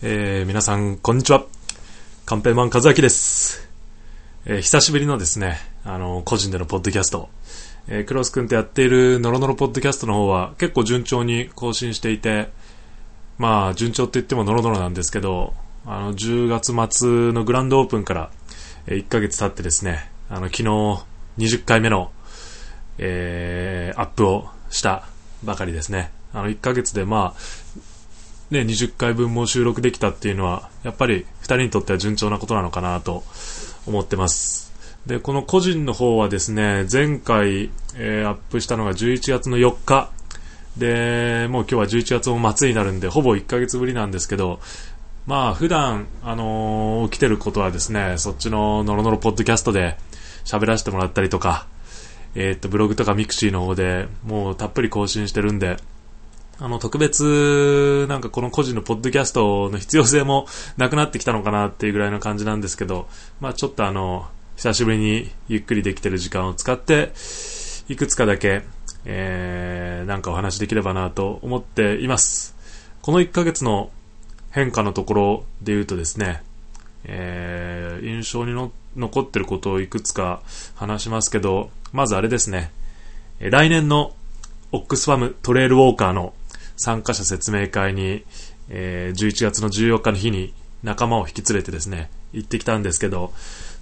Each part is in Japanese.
えー、皆さん、こんにちは。カンペマン和明です。えー、久しぶりのですね、あの、個人でのポッドキャスト。えー、クロス君とやっているノロノロポッドキャストの方は結構順調に更新していて、まあ、順調って言ってもノロノロなんですけど、あの、10月末のグランドオープンから、え、1ヶ月経ってですね、あの、昨日20回目の、えー、アップをしたばかりですね。あの、1ヶ月でまあ、ね、20回分も収録できたっていうのは、やっぱり2人にとっては順調なことなのかなと思ってます。で、この個人の方はですね、前回、えー、アップしたのが11月の4日。で、もう今日は11月も末になるんで、ほぼ1ヶ月ぶりなんですけど、まあ普段、あのー、起きてることはですね、そっちのノロノロポッドキャストで喋らせてもらったりとか、えー、っと、ブログとかミクシーの方でもうたっぷり更新してるんで、あの、特別、なんかこの個人のポッドキャストの必要性もなくなってきたのかなっていうぐらいの感じなんですけど、まあちょっとあの、久しぶりにゆっくりできてる時間を使って、いくつかだけ、えー、なんかお話できればなと思っています。この1ヶ月の変化のところで言うとですね、えー、印象にの残ってることをいくつか話しますけど、まずあれですね、来年のオックスファムトレイルウォーカーの参加者説明会に、えー、11月の14日の日に仲間を引き連れてですね、行ってきたんですけど、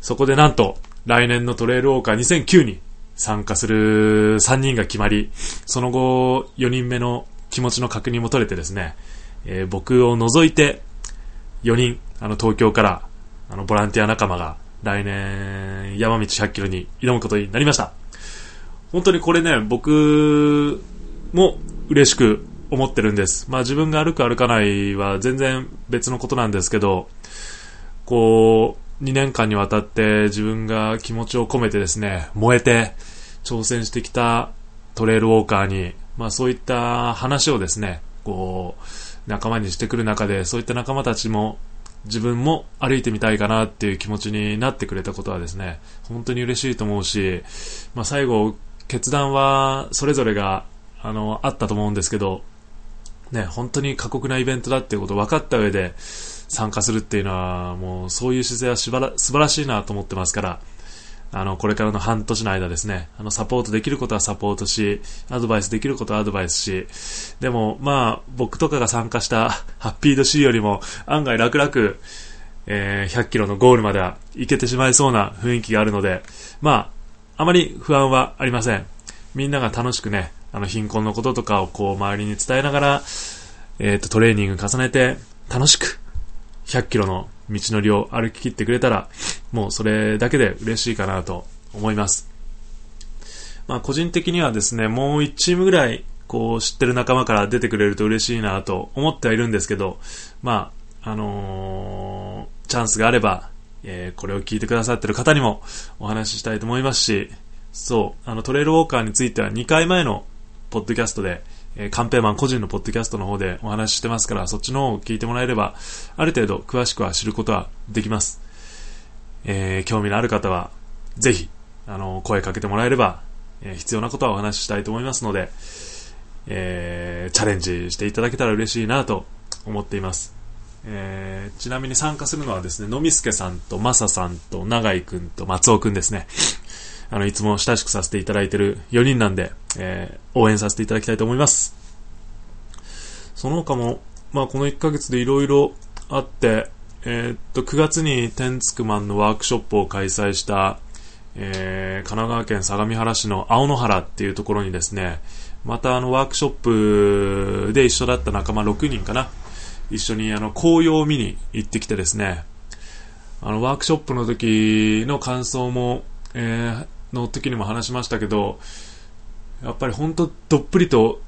そこでなんと、来年のトレイルウォーカー2009に参加する3人が決まり、その後、4人目の気持ちの確認も取れてですね、えー、僕を除いて、4人、あの、東京から、あの、ボランティア仲間が、来年、山道100キロに挑むことになりました。本当にこれね、僕も嬉しく思ってるんです。まあ自分が歩く歩かないは全然別のことなんですけど、こう、2年間にわたって自分が気持ちを込めてですね、燃えて挑戦してきたトレイルウォーカーに、まあそういった話をですね、こう、仲間にしてくる中で、そういった仲間たちも自分も歩いてみたいかなっていう気持ちになってくれたことはですね、本当に嬉しいと思うし、まあ最後、決断はそれぞれが、あの、あったと思うんですけど、ね、本当に過酷なイベントだっていうことを分かった上で参加するっていうのは、もうそういう姿勢はしばら素晴らしいなと思ってますから、あの、これからの半年の間ですね、あの、サポートできることはサポートし、アドバイスできることはアドバイスし、でも、まあ、僕とかが参加したハッピード C よりも、案外楽々、えー、100キロのゴールまでは行けてしまいそうな雰囲気があるので、まあ、あまり不安はありません。みんなが楽しくね、あの、貧困のこととかをこう、周りに伝えながら、えっ、ー、と、トレーニング重ねて、楽しく、100キロの道のりを歩き切ってくれたら、もうそれだけで嬉しいかなと思います。まあ、個人的にはですね、もう1チームぐらい、こう、知ってる仲間から出てくれると嬉しいなと思ってはいるんですけど、まあ、あのー、チャンスがあれば、えー、これを聞いてくださってる方にもお話ししたいと思いますし、そう、あの、トレイルウォーカーについては2回前のポッドキャストで、えー、カンペーマン個人のポッドキャストの方でお話ししてますから、そっちの方を聞いてもらえれば、ある程度詳しくは知ることはできます。えー、興味のある方は、ぜひ、あの、声かけてもらえれば、えー、必要なことはお話ししたいと思いますので、えー、チャレンジしていただけたら嬉しいなと思っています。えー、ちなみに参加するのはですね、のみすけさんとまささんと永井くんと松尾くんですね。あの、いつも親しくさせていただいている4人なんで、えー、応援させていただきたいと思います。その他も、まあ、この1ヶ月でいろいろあって、えー、っと、9月にテンツクマンのワークショップを開催した、えー、神奈川県相模原市の青野原っていうところにですね、またあのワークショップで一緒だった仲間6人かな、一緒にあの紅葉を見に行ってきてですね、あのワークショップの時の感想も、えー、の時にも話しましたけど、やっぱり本当どっぷりと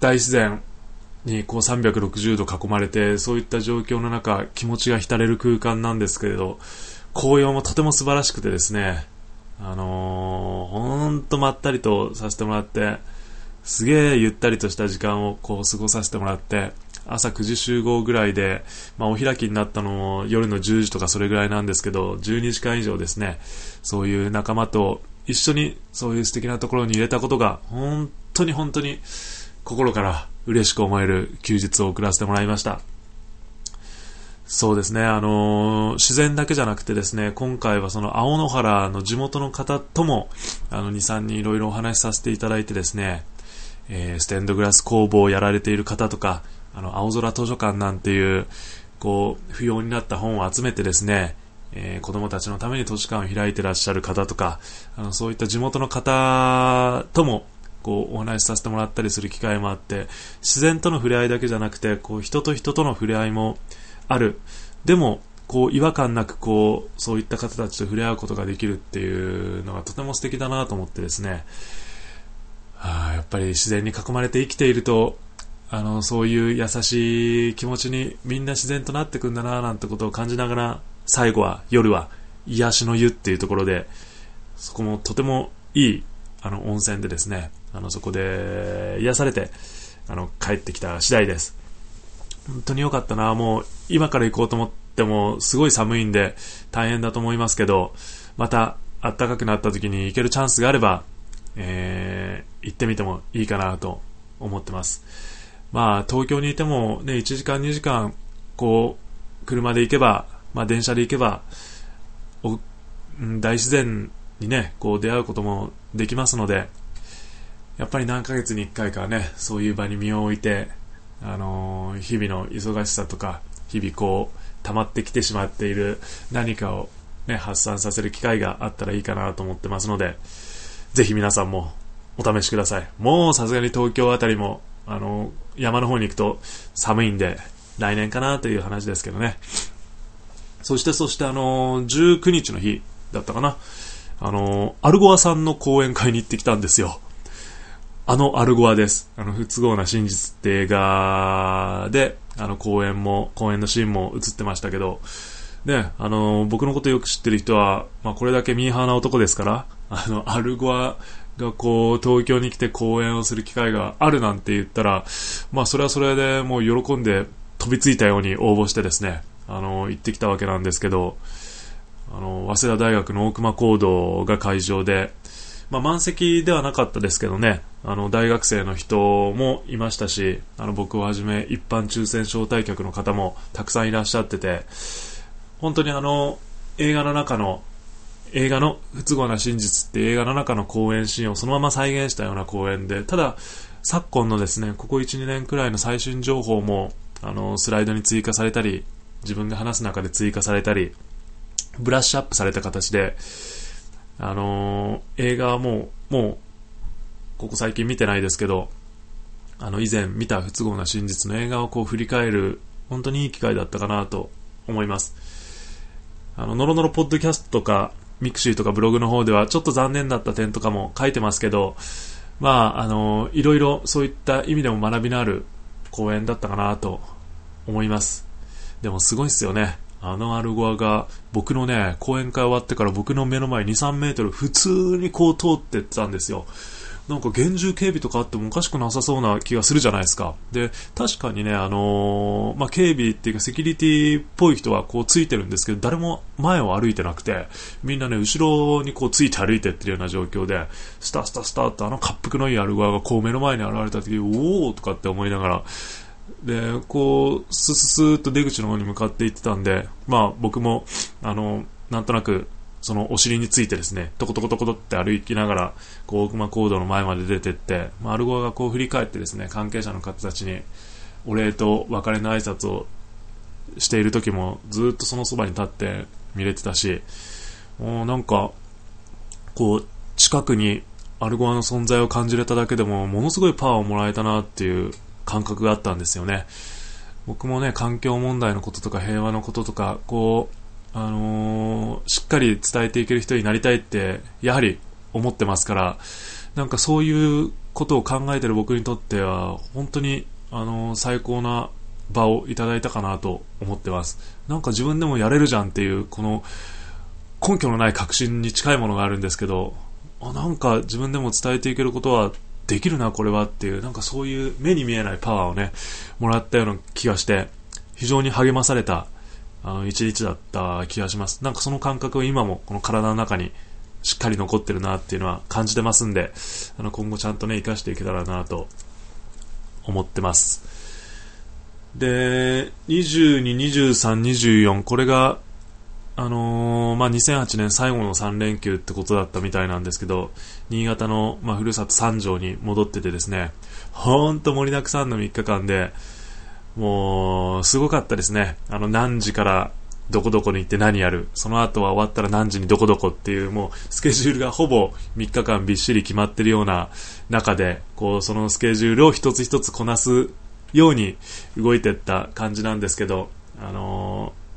大自然にこう360度囲まれて、そういった状況の中、気持ちが浸れる空間なんですけれど、紅葉もとても素晴らしくてですね、あのー、ほんとまったりとさせてもらって、すげえゆったりとした時間をこう過ごさせてもらって、朝9時集合ぐらいで、まあ、お開きになったのも夜の10時とかそれぐらいなんですけど、12時間以上ですね、そういう仲間と一緒にそういう素敵なところに入れたことが、本当に本当に心から嬉しく思える休日を送らせてもらいました。そうですね、あのー、自然だけじゃなくてですね、今回はその青野原の地元の方とも、あの、2、3人いろいろお話しさせていただいてですね、えー、ステンドグラス工房をやられている方とか、あの、青空図書館なんていう、こう、不要になった本を集めてですね、えー、子供たちのために図書館を開いてらっしゃる方とか、あの、そういった地元の方とも、こう、お話しさせてもらったりする機会もあって、自然との触れ合いだけじゃなくて、こう、人と人との触れ合いも、ある。でも、こう、違和感なく、こう、そういった方たちと触れ合うことができるっていうのがとても素敵だなと思ってですね、はあ、やっぱり自然に囲まれて生きていると、あの、そういう優しい気持ちにみんな自然となってくんだななんてことを感じながら、最後は、夜は、癒しの湯っていうところで、そこもとてもいい、あの、温泉でですね、あの、そこで癒されて、あの、帰ってきた次第です。本当に良かったな。もう今から行こうと思ってもすごい寒いんで大変だと思いますけど、また暖かくなった時に行けるチャンスがあれば、えー、行ってみてもいいかなと思ってます。まあ東京にいてもね、1時間2時間こう車で行けば、まあ電車で行けば、大自然にね、こう出会うこともできますので、やっぱり何ヶ月に1回かね、そういう場に身を置いて、あのー、日々の忙しさとか、日々こう、溜まってきてしまっている何かをね、発散させる機会があったらいいかなと思ってますので、ぜひ皆さんもお試しください。もうさすがに東京あたりも、あのー、山の方に行くと寒いんで、来年かなという話ですけどね。そして、そしてあのー、19日の日だったかな。あのアルゴアさんの講演会に行ってきたんですよ。あのアルゴアです。あの、不都合な真実って映画で、あの、公演も、公演のシーンも映ってましたけど、ね、あの、僕のことよく知ってる人は、まあ、これだけミーハーな男ですから、あの、アルゴアがこう、東京に来て公演をする機会があるなんて言ったら、まあ、それはそれでもう喜んで飛びついたように応募してですね、あの、行ってきたわけなんですけど、あの、早稲田大学の大熊講堂が会場で、まあ、満席ではなかったですけどね、あの、大学生の人もいましたし、あの、僕をはじめ一般抽選招待客の方もたくさんいらっしゃってて、本当にあの、映画の中の、映画の不都合な真実って映画の中の公演シーンをそのまま再現したような公演で、ただ、昨今のですね、ここ1、2年くらいの最新情報も、あの、スライドに追加されたり、自分が話す中で追加されたり、ブラッシュアップされた形で、あのー、映画はもう、もう、ここ最近見てないですけど、あの、以前見た不都合な真実の映画をこう振り返る、本当にいい機会だったかなと思います。あの、ノロノロポッドキャストとか、ミクシーとかブログの方ではちょっと残念だった点とかも書いてますけど、まあ、あの、いろいろそういった意味でも学びのある講演だったかなと思います。でもすごいっすよね。あのアルゴアが僕のね、講演会終わってから僕の目の前2、3メートル普通にこう通ってったんですよ。なんか厳重警備とかあってもおかしくなさそうな気がするじゃないですか。で、確かにね、あのー、まあ、警備っていうかセキュリティっぽい人はこうついてるんですけど、誰も前を歩いてなくて、みんなね、後ろにこうついて歩いてってるような状況で、スタスタスタってあの滑腹のいいアルゴアがこう目の前に現れた時、おーとかって思いながら、で、こう、スススーっと出口の方に向かって行ってたんで、まあ僕も、あの、なんとなく、そのお尻についてですね、トコトコトコトって歩きながら、こう、大熊講堂の前まで出てって、まあ、アルゴアがこう振り返ってですね、関係者の方たちに、お礼と別れの挨拶をしている時も、ずっとそのそばに立って見れてたし、もうなんか、こう、近くにアルゴアの存在を感じれただけでも、ものすごいパワーをもらえたなっていう感覚があったんですよね。僕もね、環境問題のこととか平和のこととか、こう、あのー、しっかり伝えていける人になりたいって、やはり思ってますから、なんかそういうことを考えてる僕にとっては、本当に、あのー、最高な場をいただいたかなと思ってます。なんか自分でもやれるじゃんっていう、この根拠のない確信に近いものがあるんですけど、あなんか自分でも伝えていけることはできるな、これはっていう、なんかそういう目に見えないパワーをね、もらったような気がして、非常に励まされた、あの、一日だった気がします。なんかその感覚を今もこの体の中にしっかり残ってるなっていうのは感じてますんで、あの、今後ちゃんとね、活かしていけたらなと思ってます。で、22、23、24、これが、あのー、まあ、2008年最後の3連休ってことだったみたいなんですけど、新潟の、まあ、ふるさと三条に戻っててですね、ほんと盛りだくさんの3日間で、もう、すごかったですね。あの、何時からどこどこに行って何やる、その後は終わったら何時にどこどこっていう、もうスケジュールがほぼ3日間びっしり決まってるような中で、こう、そのスケジュールを一つ一つこなすように動いてった感じなんですけど、あのー、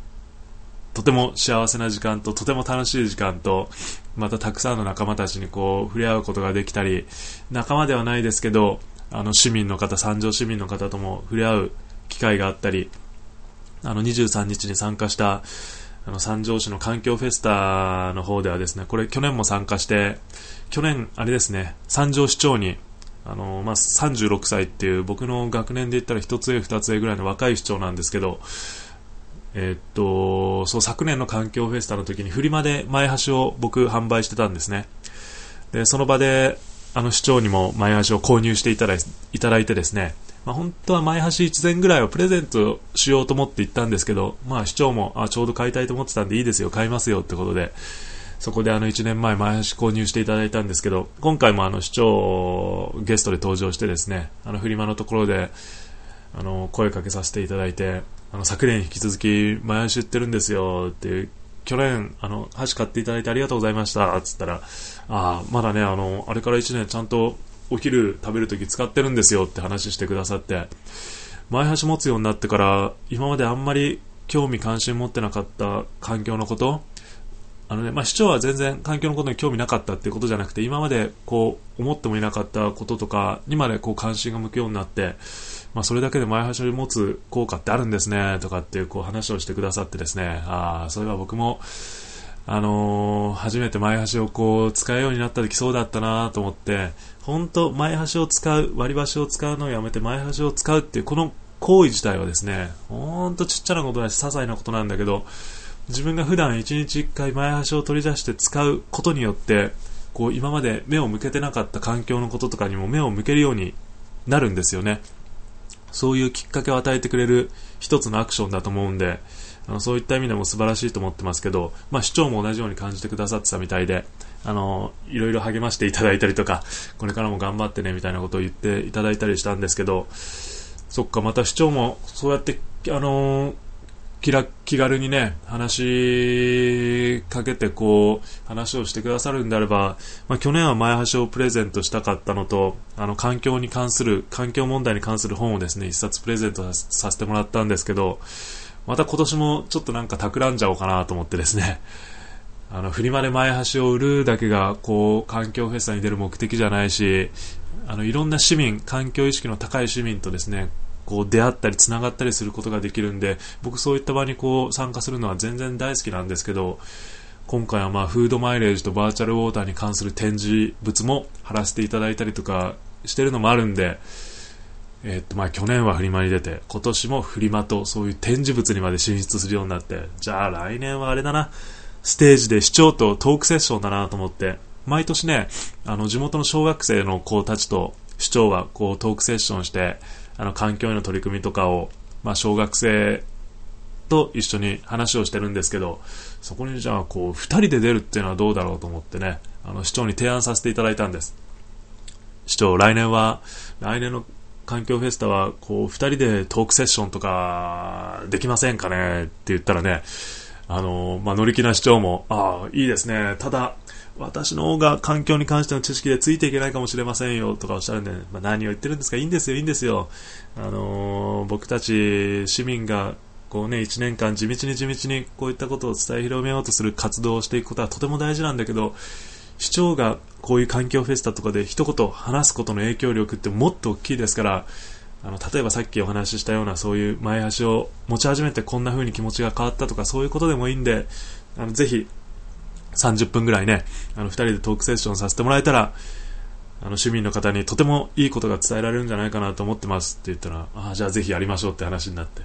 とても幸せな時間ととても楽しい時間とまたたくさんの仲間たちにこう触れ合うことができたり仲間ではないですけどあの市民の方三条市民の方とも触れ合う機会があったりあの23日に参加したあの三条市の環境フェスタの方ではですねこれ去年も参加して去年あれですね三条市長にあのまあ、36歳っていう僕の学年で言ったら1つ上2つ上ぐらいの若い市長なんですけど、え、っとそう昨年の環境フェスタの時にフリマで前橋を僕販売してたんですね。でその場であの市長にも前橋を購入していただいただいてですね、まあ、本当は前橋1前ぐらいはプレゼントしようと思って行ったんですけど、まあ、市長もあちょうど買いたいと思ってたんでいいですよ買いますよってことでそこであの1年前前橋購入していただいたんですけど今回もあの市長ゲストで登場してですねあのフリマのところであの声かけさせていただいてあの昨年引き続き前橋売ってるんですよ。っていう去年あの箸買っていただいてありがとうございました。つったらあまだねあのあれから1年ちゃんとお昼食べるとき使ってるんですよ。って話してくださって前箸持つようになってから今まであんまり興味関心持ってなかった環境のことあのね、まあ、市長は全然環境のことに興味なかったっていうことじゃなくて、今までこう思ってもいなかったこととかにまでこう関心が向くようになって、まあ、それだけで前橋を持つ効果ってあるんですね、とかっていうこう話をしてくださってですね、ああ、それは僕も、あのー、初めて前橋をこう使うようになった時そうだったなと思って、本当前橋を使う、割り箸を使うのをやめて前橋を使うっていうこの行為自体はですね、ほんとちっちゃなことだし、些細なことなんだけど、自分が普段1日1回前橋を取り出して使うことによってこう今まで目を向けてなかった環境のこととかにも目を向けるようになるんですよね。そういうきっかけを与えてくれる一つのアクションだと思うんであのそういった意味でも素晴らしいと思ってますけど、まあ、市長も同じように感じてくださってたみたいであのいろいろ励ましていただいたりとかこれからも頑張ってねみたいなことを言っていただいたりしたんですけどそっかまた市長もそうやってあのー気気軽にね、話しかけてこう、話をしてくださるんであれば、まあ、去年は前橋をプレゼントしたかったのと、あの、環境に関する、環境問題に関する本をですね、一冊プレゼントさせてもらったんですけど、また今年もちょっとなんか企んじゃおうかなと思ってですね、あの、フリマで前橋を売るだけが、こう、環境フェスタに出る目的じゃないし、あの、いろんな市民、環境意識の高い市民とですね、こう出会ったりつながったりすることができるんで僕そういった場にこう参加するのは全然大好きなんですけど今回はまあフードマイレージとバーチャルウォーターに関する展示物も貼らせていただいたりとかしてるのもあるんで、えー、っとまあ去年はフリマに出て今年もフリマとそういう展示物にまで進出するようになってじゃあ来年はあれだなステージで市長とトークセッションだなと思って毎年ねあの地元の小学生の子たちと市長はこうトークセッションしてあの環境への取り組みとかを、まあ、小学生と一緒に話をしてるんですけどそこにじゃあこう2人で出るっていうのはどうだろうと思ってねあの市長に提案させていただいたんです。市長来年は来年の環境フェスタはこう2人でトークセッションとかできませんかねって言ったらねあの、まあ、乗り気な市長もああいいですね。ただ私の方が環境に関しての知識でついていけないかもしれませんよとかおっしゃるんで、まあ、何を言ってるんですかいいんですよ、いいんですよ。あのー、僕たち市民がこうね、1年間地道に地道にこういったことを伝え広めようとする活動をしていくことはとても大事なんだけど、市長がこういう環境フェスタとかで一言話すことの影響力ってもっと大きいですから、あの例えばさっきお話ししたようなそういう前足を持ち始めてこんな風に気持ちが変わったとかそういうことでもいいんであのぜひ30分ぐらいね、あの、2人でトークセッションさせてもらえたら、あの、市民の方にとてもいいことが伝えられるんじゃないかなと思ってますって言ったら、ああ、じゃあぜひやりましょうって話になって、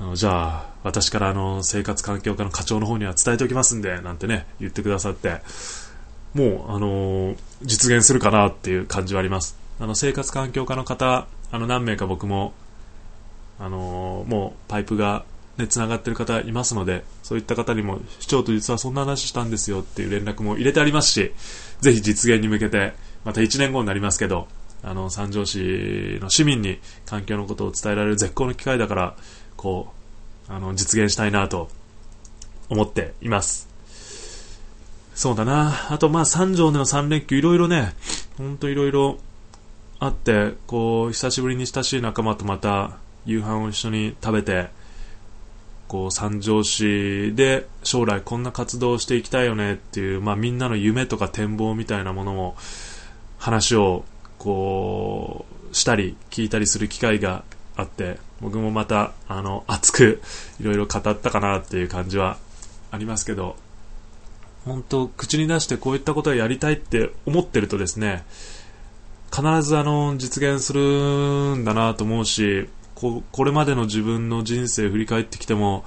あの、じゃあ、私からあの、生活環境課の課長の方には伝えておきますんで、なんてね、言ってくださって、もう、あのー、実現するかなっていう感じはあります。あの、生活環境課の方、あの、何名か僕も、あのー、もうパイプがね、繋がってる方いますので、そういった方にも、市長と実はそんな話したんですよっていう連絡も入れてありますし、ぜひ実現に向けて、また1年後になりますけど、あの、三条市の市民に環境のことを伝えられる絶好の機会だから、こう、あの、実現したいなと思っています。そうだな。あと、まあ、三条での3連休、いろいろね、ほんといろいろあって、こう、久しぶりに親しい仲間とまた夕飯を一緒に食べて、こう三条市で将来こんな活動をしていきたいよねっていう、まあ、みんなの夢とか展望みたいなものも話をこうしたり聞いたりする機会があって僕もまたあの熱くいろいろ語ったかなっていう感じはありますけど本当口に出してこういったことをやりたいって思ってるとですね必ずあの実現するんだなと思うしここれまでの自分の人生振り返ってきても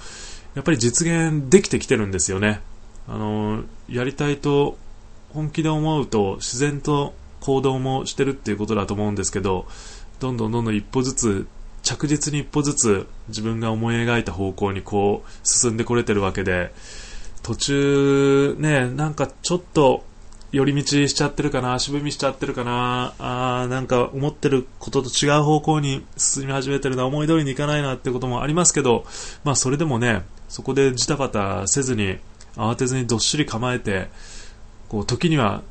やっぱり実現できてきてるんですよね。あのやりたいと本気で思うと自然と行動もしてるっていうことだと思うんですけどどんどんどんどん一歩ずつ着実に一歩ずつ自分が思い描いた方向にこう進んでこれてるわけで途中ねなんかちょっと寄り道しちゃってるかな、足踏みしちゃってるかな、あなんか思ってることと違う方向に進み始めてるな、思い通りにいかないなってこともありますけど、まあそれでもね、そこでジタバタせずに、慌てずにどっしり構えて、こう時には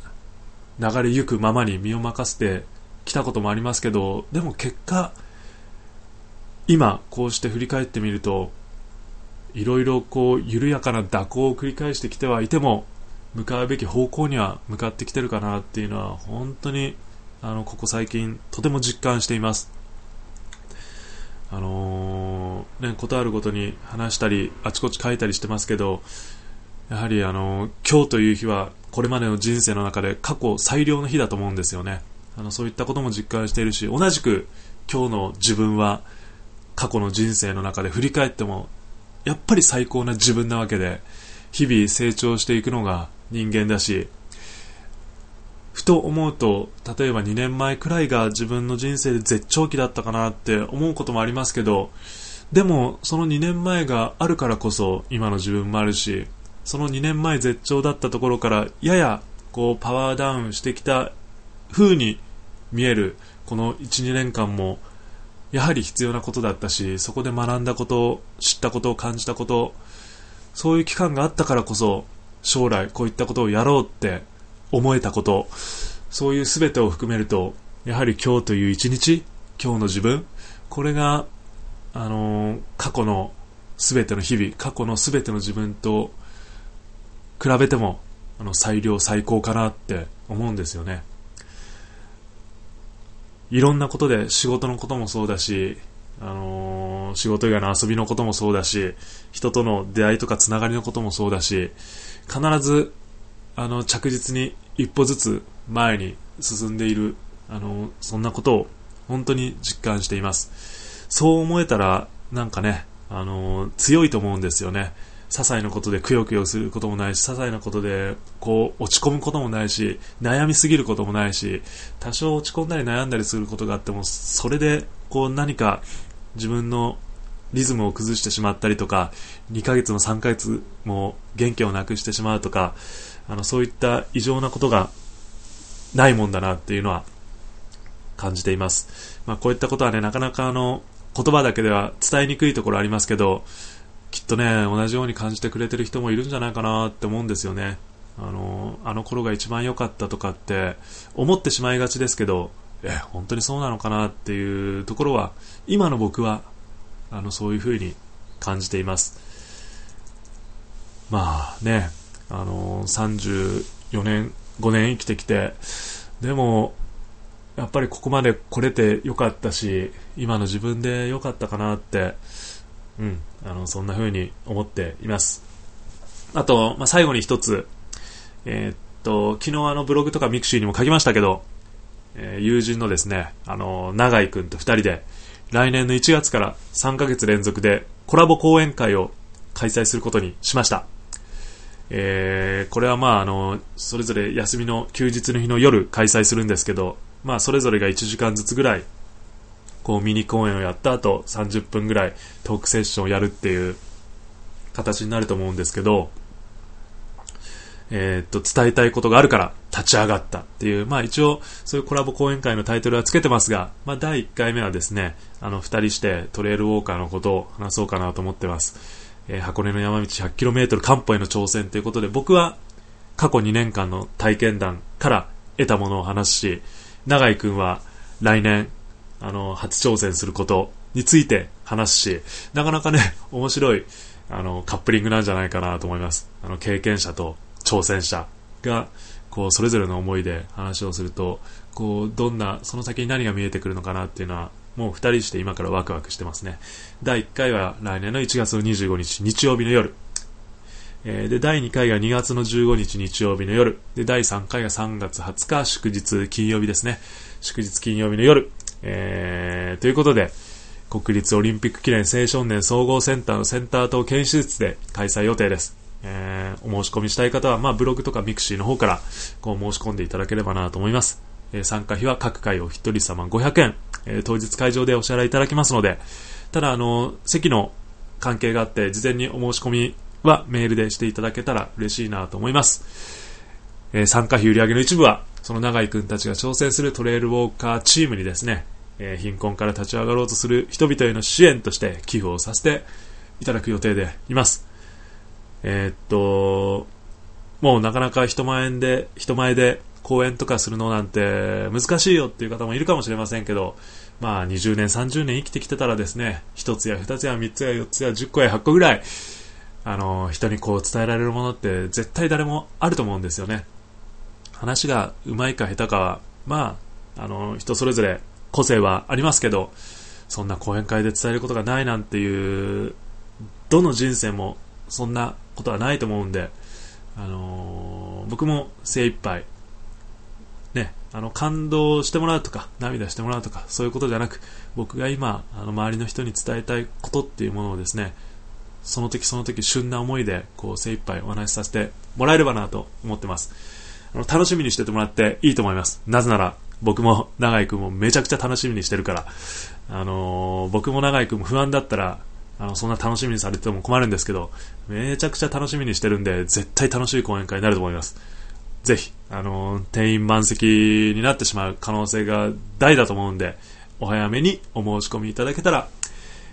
流れゆくままに身を任せてきたこともありますけど、でも結果、今こうして振り返ってみると、いろいろこう緩やかな蛇行を繰り返してきてはいても、向かうべき方向には向かってきてるかなっていうのは本当にあのここ最近とても実感しています。あのー、ね、ことあるごとに話したりあちこち書いたりしてますけどやはりあのー、今日という日はこれまでの人生の中で過去最良の日だと思うんですよね。あのそういったことも実感しているし同じく今日の自分は過去の人生の中で振り返ってもやっぱり最高な自分なわけで日々成長していくのが人間だし、ふと思うと、例えば2年前くらいが自分の人生で絶頂期だったかなって思うこともありますけど、でもその2年前があるからこそ今の自分もあるし、その2年前絶頂だったところからややこうパワーダウンしてきた風に見えるこの1、2年間もやはり必要なことだったし、そこで学んだこと、知ったことを感じたこと、そういう期間があったからこそ将来こういったことをやろうって思えたこと、そういう全てを含めると、やはり今日という一日、今日の自分、これが、あのー、過去の全ての日々、過去の全ての自分と比べても、あの、最良最高かなって思うんですよね。いろんなことで仕事のこともそうだし、仕事以外の遊びのこともそうだし、人との出会いとかつながりのこともそうだし、必ずあの着実に一歩ずつ前に進んでいるあのそんなことを本当に実感しています。そう思えたらなんかねあの強いと思うんですよね。些細なことでくよくよすることもないし些細なことでこう落ち込むこともないし悩みすぎることもないし多少落ち込んだり悩んだりすることがあってもそれでこう何か自分のリズムを崩してしまったりとか、2ヶ月も3ヶ月も元気をなくしてしまうとか、あの、そういった異常なことがないもんだなっていうのは感じています。まあ、こういったことはね、なかなかあの、言葉だけでは伝えにくいところありますけど、きっとね、同じように感じてくれてる人もいるんじゃないかなって思うんですよね。あの、あの頃が一番良かったとかって思ってしまいがちですけど、え、本当にそうなのかなっていうところは、今の僕はあのそういう風に感じています。まあねあの34年5年生きてきてでもやっぱりここまで来れてよかったし今の自分でよかったかなってうんあのそんな風に思っています。あと、まあ、最後に一つえー、っと昨日あのブログとかミクシーにも書きましたけど、え、友人のですねあの永井君と2人で来年の1月から3ヶ月連続でコラボ講演会を開催することにしました。えー、これはまああの、それぞれ休みの休日の日の夜開催するんですけど、まあそれぞれが1時間ずつぐらい、こうミニ公演をやった後30分ぐらいトークセッションをやるっていう形になると思うんですけど、え、っと、伝えたいことがあるから立ち上がったっていう、まあ一応そういうコラボ講演会のタイトルはつけてますが、まあ第1回目はですね、あの2人してトレイルウォーカーのことを話そうかなと思ってます。えー、箱根の山道 100km 漢方への挑戦ということで僕は過去2年間の体験談から得たものを話し、永井くんは来年、あの、初挑戦することについて話すし、なかなかね、面白い、あの、カップリングなんじゃないかなと思います。あの、経験者と挑戦者が、こう、それぞれの思いで話をすると、こう、どんな、その先に何が見えてくるのかなっていうのは、もう2人して今からワクワクしてますね。第1回は来年の1月の25日、日曜日の夜。えー、で、第2回が2月の15日日曜日の夜。で、第3回が3月20日祝日金曜日ですね。祝日金曜日の夜。えー、ということで、国立オリンピック記念青少年総合センターのセンター棟研修室で開催予定です。えー、お申し込みしたい方は、まあ、ブログとかミクシーの方からこう申し込んでいただければなと思います。えー、参加費は各回お一人様500円、えー、当日会場でお支払いいただきますので、ただ、あの、席の関係があって、事前にお申し込みはメールでしていただけたら嬉しいなと思います。えー、参加費売上の一部は、その永井くんたちが挑戦するトレイルウォーカーチームにですね、えー、貧困から立ち上がろうとする人々への支援として寄付をさせていただく予定でいます。えー、っと、もうなかなか人前で、人前で講演とかするのなんて難しいよっていう方もいるかもしれませんけど、まあ20年、30年生きてきてたらですね、1つや2つや3つや4つや10個や8個ぐらい、あの、人にこう伝えられるものって絶対誰もあると思うんですよね。話がうまいか下手かは、まあ、あの、人それぞれ個性はありますけど、そんな講演会で伝えることがないなんていう、どの人生もそんなことはないと思うんで、あのー、僕も精一杯、ね、あの感動してもらうとか涙してもらうとかそういうことじゃなく僕が今あの周りの人に伝えたいことっていうものをですねその時その時旬な思いでこう精一杯お話しさせてもらえればなと思ってます。あの楽しみにしててもらっていいと思います。なぜなら僕も永井君もめちゃくちゃ楽しみにしてるから、あのー、僕も永井君も不安だったらあの、そんな楽しみにされても困るんですけど、めちゃくちゃ楽しみにしてるんで、絶対楽しい講演会になると思います。ぜひ、あの、定員満席になってしまう可能性が大だと思うんで、お早めにお申し込みいただけたら、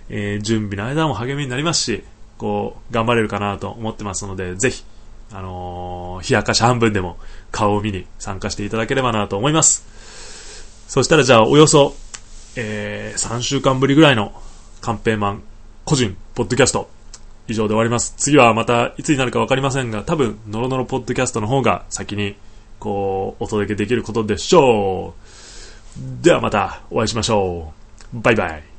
えー、準備の間も励みになりますし、こう、頑張れるかなと思ってますので、ぜひ、あのー、冷やかし半分でも顔を見に参加していただければなと思います。そしたらじゃあ、およそ、えー、3週間ぶりぐらいのカンペーマン個人、ポッドキャスト、以上で終わります。次はまたいつになるか分かりませんが、多分、ノロノロポッドキャストの方が先に、こう、お届けできることでしょう。ではまたお会いしましょう。バイバイ。